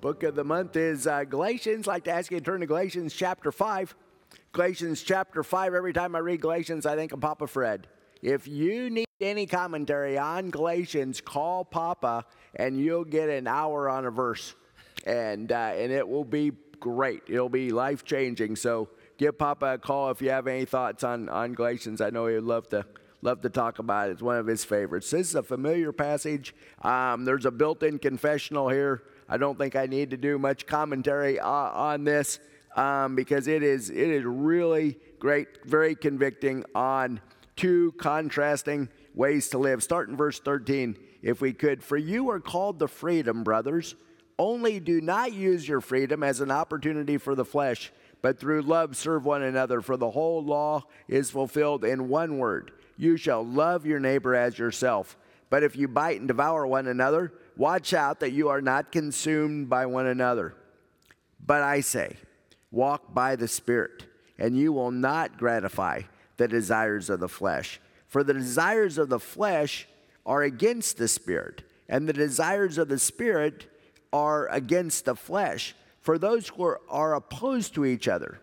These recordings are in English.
Book of the month is uh, Galatians. I'd like to ask you to turn to Galatians chapter 5. Galatians chapter 5. Every time I read Galatians, I think of Papa Fred. If you need any commentary on Galatians, call Papa and you'll get an hour on a verse. And, uh, and it will be great. It'll be life changing. So give Papa a call if you have any thoughts on, on Galatians. I know he would love to love to talk about it. It's one of his favorites. This is a familiar passage. Um, there's a built in confessional here. I don't think I need to do much commentary uh, on this um, because it is, it is really great, very convicting on two contrasting ways to live. Start in verse 13, if we could. For you are called to freedom, brothers. Only do not use your freedom as an opportunity for the flesh, but through love serve one another. For the whole law is fulfilled in one word you shall love your neighbor as yourself. But if you bite and devour one another, watch out that you are not consumed by one another. But I say, walk by the Spirit, and you will not gratify the desires of the flesh. For the desires of the flesh are against the Spirit, and the desires of the Spirit are against the flesh. For those who are, opposed to each other,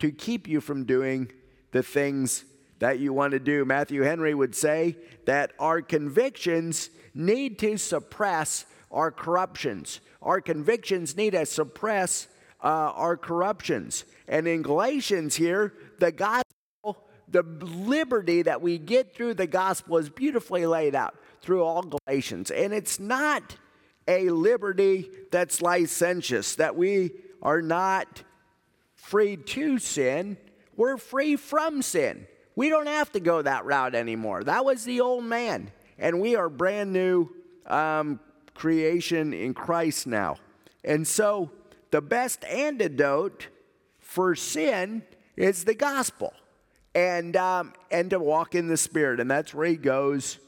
to keep you from doing the things that you want to do. Matthew Henry would say that our convictions need to suppress our corruptions. Our convictions need to suppress uh, our corruptions. And in Galatians here, the gospel, the liberty that we get through the gospel is beautifully laid out through all Galatians. And it's not a liberty that's licentious, that we are not free to sin, we're free from sin. We don't have to go that route anymore. That was the old man. And we are brand new um, creation in Christ now. And so the best antidote for sin is the gospel and, um, and to walk in the Spirit. And that's where he goes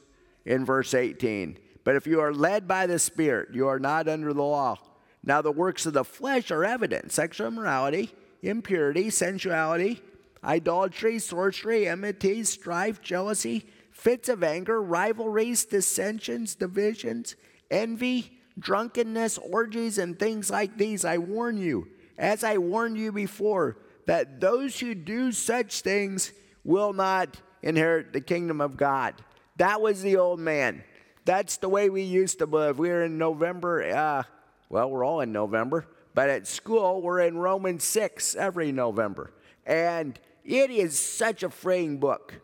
in verse 18. But if you are led by the Spirit, you are not under the law. Now, the works of the flesh are evident sexual immorality, impurity, sensuality idolatry, sorcery, enmity, strife, jealousy, fits of anger, rivalries, dissensions, divisions, envy, drunkenness, orgies, and things like these. I warn you, as I warned you before, that those who do such things will not inherit the kingdom of God. That was the old man. That's the way we used to live. We are in November. Uh, well, we're all in November, but at school, we're in Romans 6 every November. And it is such a freeing book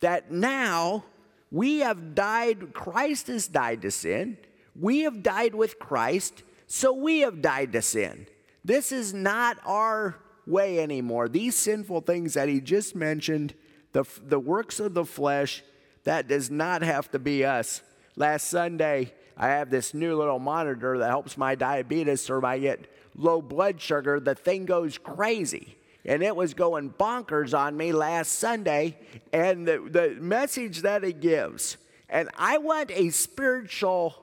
that now we have died, Christ has died to sin. We have died with Christ, so we have died to sin. This is not our way anymore. These sinful things that he just mentioned, the, the works of the flesh, that does not have to be us. Last Sunday, I have this new little monitor that helps my diabetes if I get low blood sugar, the thing goes crazy and it was going bonkers on me last Sunday, and the, the message that it gives. And I want a spiritual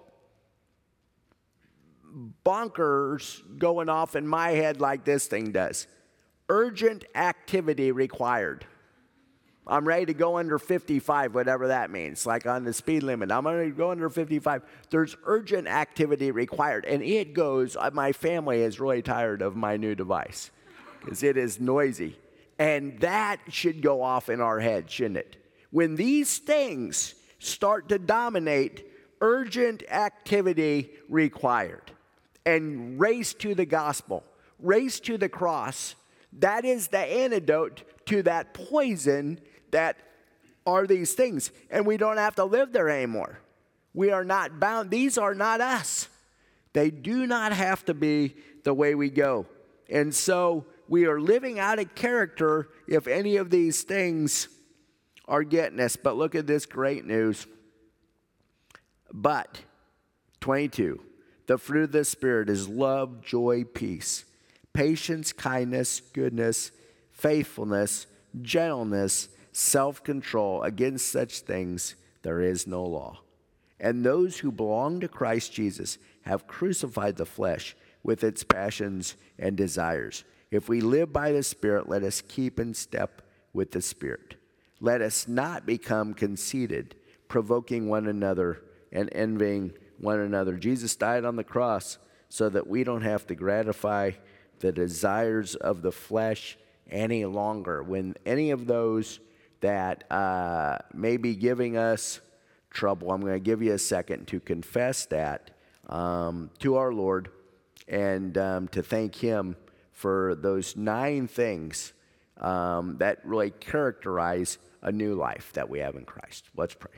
bonkers going off in my head like this thing does. Urgent activity required. I'm ready to go under 55, whatever that means, like on the speed limit. I'm ready to go under 55. There's urgent activity required. And it goes, uh, my family is really tired of my new device because it is noisy. And that should go off in our head, shouldn't it? When these things start to dominate, urgent activity required. And race to the gospel, race to the cross. That is the antidote to that poison that are these things. And we don't have to live there anymore. We are not bound. These are not us. They do not have to be the way we go. And so we are living out of character if any of these things are getting us. But look at this great news. But, 22, the fruit of the Spirit is love, joy, peace, patience, kindness, goodness, faithfulness, gentleness, self control. Against such things there is no law. And those who belong to Christ Jesus have crucified the flesh with its passions and desires. If we live by the Spirit, let us keep in step with the Spirit. Let us not become conceited, provoking one another and envying one another. Jesus died on the cross so that we don't have to gratify the desires of the flesh any longer. When any of those that uh, may be giving us trouble, I'm going to give you a second to confess that um, to our Lord and um, to thank Him for those nine things um, that really characterize a new life that we have in Christ. Let's pray.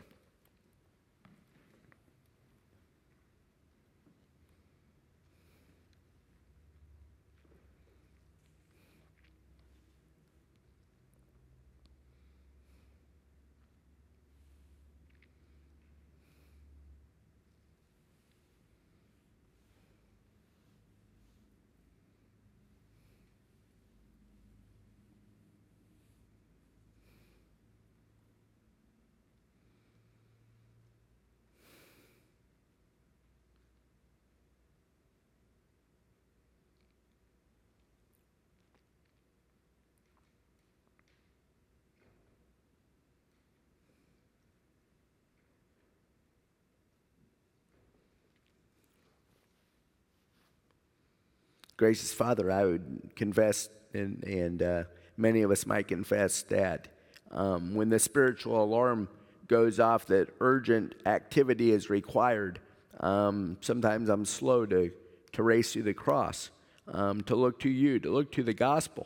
Gracious Father, I would confess, and, and uh, many of us might confess that um, when the spiritual alarm goes off that urgent activity is required, um, sometimes I'm slow to, to race to the cross, um, to look to you, to look to the gospel,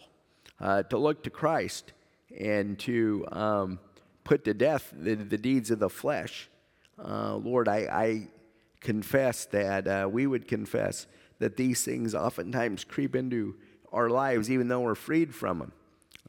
uh, to look to Christ, and to um, put to death the, the deeds of the flesh. Uh, Lord, I, I confess that uh, we would confess that these things oftentimes creep into our lives, even though we're freed from them.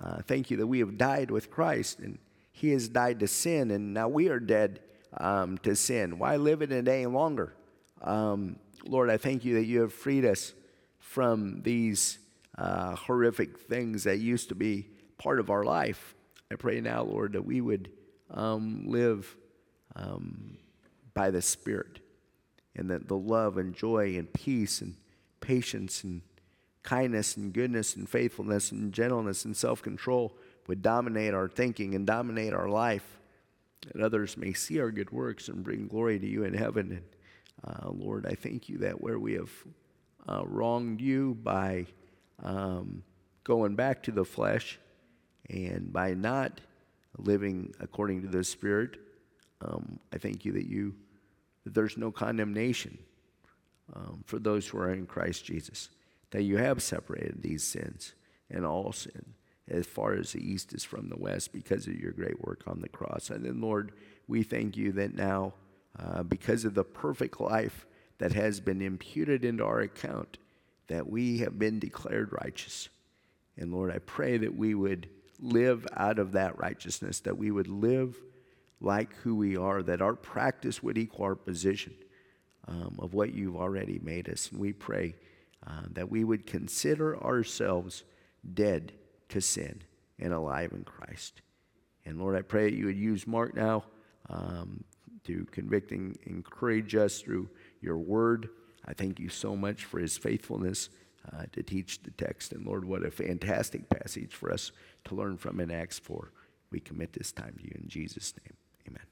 Uh, thank you that we have died with Christ and He has died to sin, and now we are dead um, to sin. Why live it any longer? Um, Lord, I thank you that you have freed us from these uh, horrific things that used to be part of our life. I pray now, Lord, that we would um, live um, by the Spirit and that the love and joy and peace and patience and kindness and goodness and faithfulness and gentleness and self control would dominate our thinking and dominate our life, that others may see our good works and bring glory to you in heaven. And uh, Lord, I thank you that where we have uh, wronged you by um, going back to the flesh and by not living according to the Spirit, um, I thank you that you that there's no condemnation um, for those who are in Christ Jesus, that you have separated these sins and all sin as far as the east is from the west because of your great work on the cross. And then, Lord, we thank you that now, uh, because of the perfect life that has been imputed into our account, that we have been declared righteous. And Lord, I pray that we would live out of that righteousness, that we would live like who we are, that our practice would equal our position um, of what you've already made us. And we pray uh, that we would consider ourselves dead to sin and alive in Christ. And Lord, I pray that you would use Mark now um, to convict and encourage us through your word. I thank you so much for his faithfulness uh, to teach the text. And Lord, what a fantastic passage for us to learn from in Acts 4. We commit this time to you in Jesus' name. Amen.